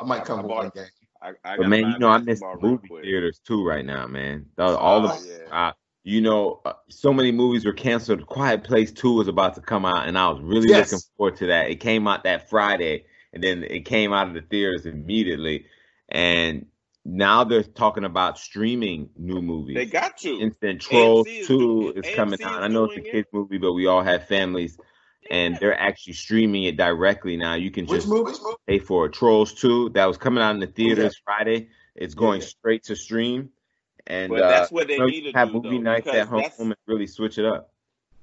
I might come I with one game. I, I But man, you know I miss the movie quick. theaters too right now, man. The- All Oh, of yeah. You know, uh, so many movies were canceled. Quiet Place Two was about to come out, and I was really Yes. looking forward to that. It came out that Friday, and then it came out of the theaters immediately. And now they're talking about streaming new movies. They got to. Instant Trolls AMC 2 doing- is coming AMC out. is I know it's a doing it. kids movie, but we all have families, and they're actually streaming it directly now. You can Which just movie? pay for it. Trolls 2 that was coming out in the theaters Friday. It's going Yeah. straight to stream, and But uh, that's what they you know, need to have do, movie though, nights at home and really switch it up.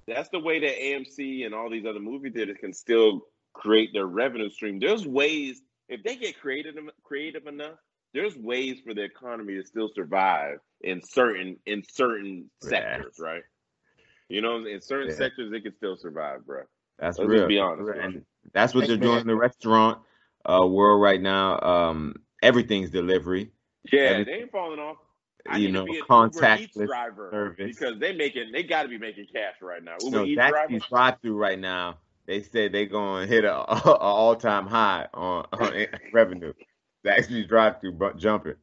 That's the way that AMC and all these other movie theaters can still create their revenue stream. There's ways if they get creative creative enough. There's ways for the economy to still survive in certain in certain Yeah. sectors, right? You know, in certain Yeah. sectors they can still survive, bro. That's Let's real. just be That's honest, real. bro. And that's what they're doing in the restaurant uh, world right now. Um, everything's delivery. Yeah, Every- they ain't falling off. I you know, to be an Uber Eats contactless driver service. because they making they got to be making cash right now. Uber No, Eats driver. Zaxby's drive through right now. They said they're going to hit a, a all time high on, on revenue. Zaxby's drive through jumping.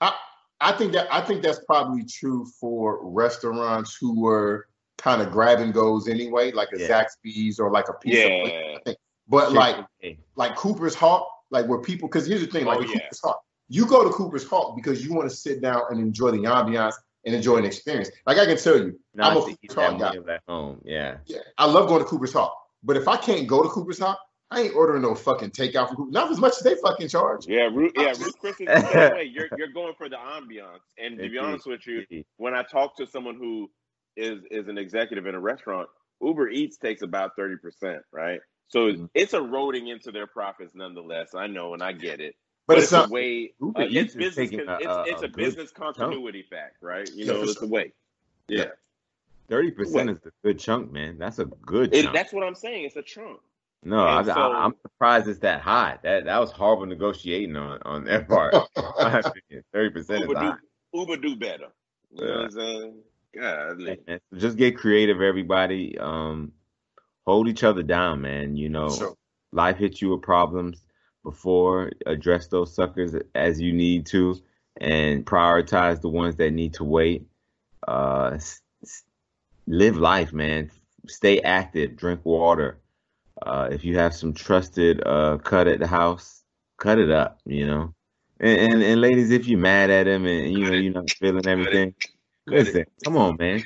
I, I think that I think that's probably true for restaurants who were kind of grab and goes anyway, like a Yeah. Zaxby's or like a pizza place. Yeah, But like Chick-fil-A. like Cooper's Hawk, like where people because here's the thing, like Oh, with yeah. Cooper's Hawk, you go to Cooper's Hawk because you want to sit down and enjoy the ambiance and enjoy an experience. Like I can tell you, Not I'm a to eat Cooper's Hawk guy. at home. Yeah. Yeah, I love going to Cooper's Hawk. But if I can't go to Cooper's Hawk, I ain't ordering no fucking takeout from Cooper. Not as much as they fucking charge. yeah, Ruth, yeah. Ruth Chris is the same way. You're you're going for the ambiance, and to be honest with you, when I talk to someone who is is an executive in a restaurant, Uber Eats takes about thirty percent, right? So it's, Mhm. it's eroding into their profits nonetheless. I know and I get it, But, but, it's it's not a way. Uber Uh, Eats it's business. taking a- it's a- it's a a business continuity fact, right? You know, it's the way. Yeah. Yeah, Thirty percent What? is a good chunk, man. That's a good It, that's what I'm saying. It's a chunk. no, I, so, I, I'm surprised it's that high. That that was horrible negotiating on on their part. Thirty percent is Uber high. do Uber do better. You know what I'm saying? God, man, just get creative, everybody. Um, hold each other down, man. You know, Sure. life hits you with problems before. Address those suckers as you need to, and prioritize the ones that need to wait. Uh, s- s- live life, man. Stay active. Drink water. Uh, if you have some trusted uh, cut at the house, cut it up. You know. And, and and ladies, if you're mad at him and you know you're not feeling everything, listen, come on, man.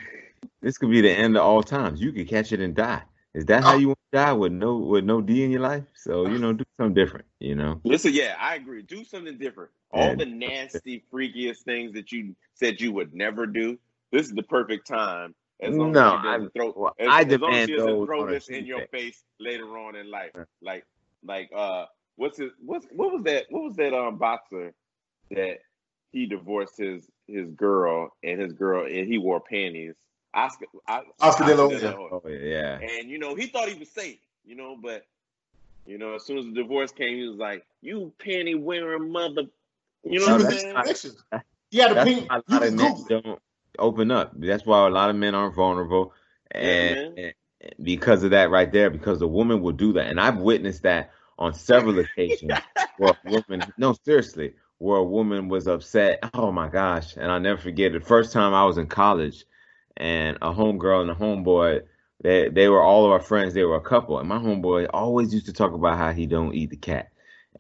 This could be the end of all times. You could catch it and die. Is that how Oh. you want to die with no with no D in your life? So you know, do something different. You know, Listen, yeah, I agree. Do something different. Yeah. All the nasty, freakiest things that you said you would never do. This is the perfect time. As long No, as she I- throw, well, as, I as long as demand she doesn't those throw this in your face later on in life. Like, like, uh, what's his? What's what was that? What was that? Um, boxer that he divorced his his girl and his girl and he wore panties. Oscar, Os- Oscar De La Hoya. Hoya. oh yeah, And you know, he thought he was safe, you know, but you know, as soon as the divorce came, he was like, "You panty wearing mother," you know She what I'm saying? conviction. He had a that's pink. a You lot can of men don't open up. That's why a lot of men aren't vulnerable, and man. and, because of that right there, because the woman will do that. And I've witnessed that on several occasions where a woman, no, seriously, where a woman was upset. Oh my gosh. And I'll never forget it. The first time I was in college and a homegirl and a homeboy, they, they were all of our friends. They were a couple. And my homeboy always used to talk about how he don't eat the cat.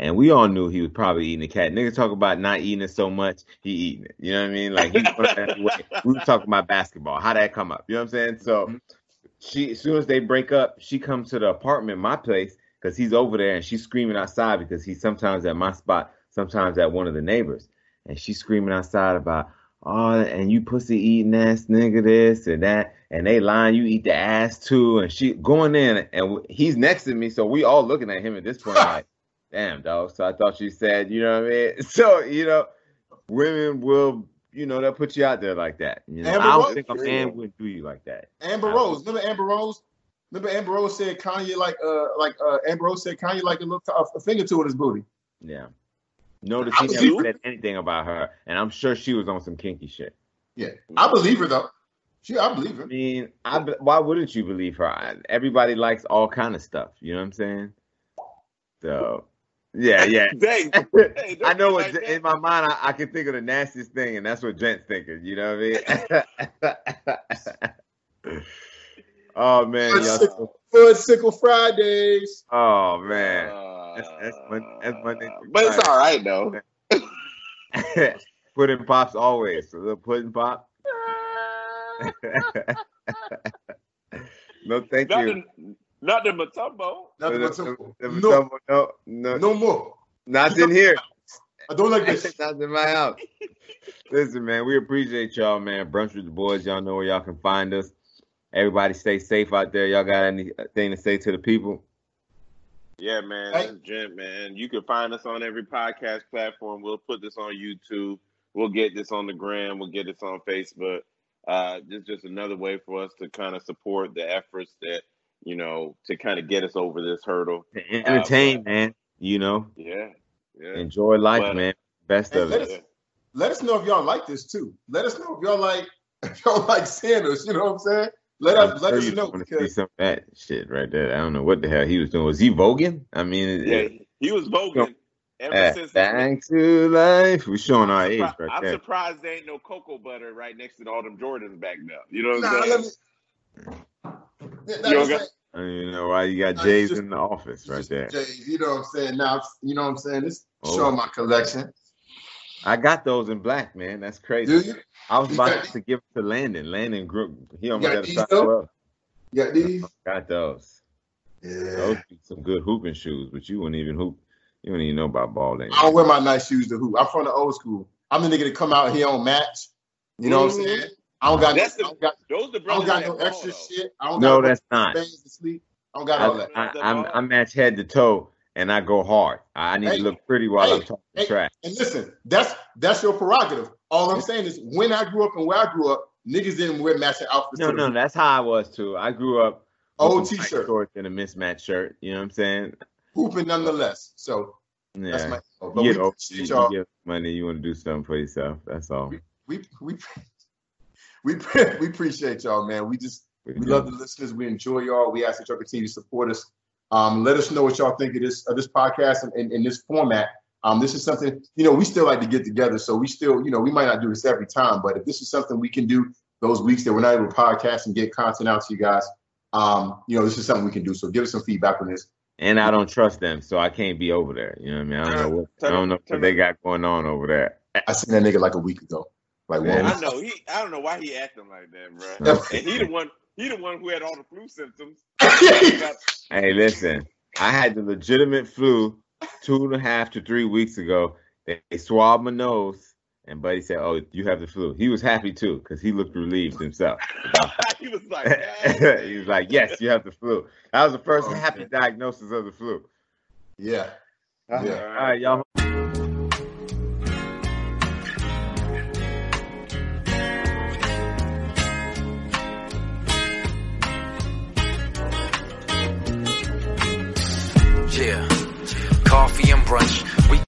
And we all knew he was probably eating the cat. Nigga talk about not eating it so much, he eating it. You know what I mean? Like we were talking about basketball. How that come up? You know what I'm saying? So mm-hmm. she, as soon as they break up, she comes to the apartment, my place, because he's over there, and she's screaming outside because he's sometimes at my spot, sometimes at one of the neighbors, and she's screaming outside about, oh, and you pussy eating ass nigga this and that, and they lying, you eat the ass too, and she going in, and he's next to me, so we all looking at him at this point like damn dog. So I thought she said, you know what I mean? So, you know, women will, you know, they'll put you out there like that. You know, Amber I don't Rose? think a man would do you like that. Amber Rose. Remember Amber Rose? Remember Amber Rose said Kanye like uh like uh Amber Rose said Kanye like a little a, a finger to his booty. Yeah. Notice he never said anything about her, and I'm sure she was on some kinky shit. Yeah, I believe her though. She, I believe her. I mean, I be- why wouldn't you believe her? I- Everybody likes all kind of stuff. You know what I'm saying? So, yeah, yeah. Dang. Don't I know like that. in my mind I, I can think of the nastiest thing, and that's what Gent's thinking. You know what I mean? oh man, y'all. so- Foot Sickle Fridays. Oh man, Uh, That's- that's Mon- that's Monday But it's all right though. pudding pops always. A little pudding pop. no, thank Not you. the, not the Matumbo. Nothing The- but some- the- the- no, no, no, no more. not in here. I don't like this. Not in my house. Listen, man, we appreciate y'all, man. Brunch with the boys. Y'all know where y'all can find us. Everybody stay safe out there. Y'all got anything uh, to say to the people? Yeah, man. Hey. That's Gent, man. You can find us on every podcast platform. We'll put this on YouTube. We'll get this on the gram. We'll get this on Facebook. Uh, this is just another way for us to kind of support the efforts that, you know, to kind of get us over this hurdle. To entertain, man. You know, Yeah. Yeah. enjoy life, But- man. Best of let it. us let us know if y'all like this too. Let us know if y'all like if y'all like Sanders. You know what I'm saying? Let I'm us let sure us you know want to see because some of that shit right there. I don't know what the hell he was doing. Was he voguing? I mean, Yeah. it- He was voguing ever eh, since. back to life. We're showing our I'm, age surpri- right I'm there. surprised there ain't no cocoa butter right next to all them Jordans back now. You know what nah, I'm saying? me. Nah, You that's got- I don't know why you got Nah, Jay's just- in the office right just there. J's, you know what I'm saying? Now you know what I'm saying? This Oh. showing my collection. I got those in black, man. That's Do crazy. you? I was about to give it to Landon. Landon grew. He almost got got a these size though? 12. You got these? Got those. Yeah. Those be some good hooping shoes, but you wouldn't even hoop. You don't even know about ball then. I don't wear my nice shoes to hoop. I'm from the old school. I'm the nigga that come out here on match. You know what I'm Mhm. saying? I don't got, That's no, the- I don't got, Those the I don't got no ball, extra though. shit. I don't No, got that's not. to sleep. I don't got all that. I, I'm, I match head to toe, and I go hard. I need Hey, to look pretty while hey, I'm talking hey, trash. And listen, that's that's your prerogative. All I'm saying is when I grew up and where I grew up, niggas didn't wear matching outfits. No, no, that's how I was too. I grew up Old t-shirt. shorts and a mismatched shirt. You know what I'm saying? Hooping nonetheless. So Yeah. that's my. But you we get you, appreciate you y'all. get money. You want to do something for yourself. That's all. We we we we we appreciate y'all, man. We just We we love the listeners. We enjoy y'all. We ask that y'all continue to support us. Um, let us know what y'all think of this of this podcast and in, in this format. Um, this is something you know we still like to get together. So we still you know we might not do this every time, but if this is something we can do those weeks that we're not able to podcast and get content out to you guys, um, you know this is something we can do. So give us some feedback on this. And I don't trust them, so I can't be over there. You know what I mean? I don't know what I don't know what they got going on over there. I seen that nigga like a week ago, like one Man. I know he. I don't know why he acting like that, bro. And he the one. He the one who had all the flu symptoms. Hey, listen, I had the legitimate flu two and a half to three weeks ago. They, they swabbed my nose, and Buddy said, "Oh, you have the flu." He was happy too because he looked relieved himself. he was like, "God he was like, "Yes, you have the flu." That was the first Oh, happy man. diagnosis of the flu. yeah. All Yeah. right, y'all.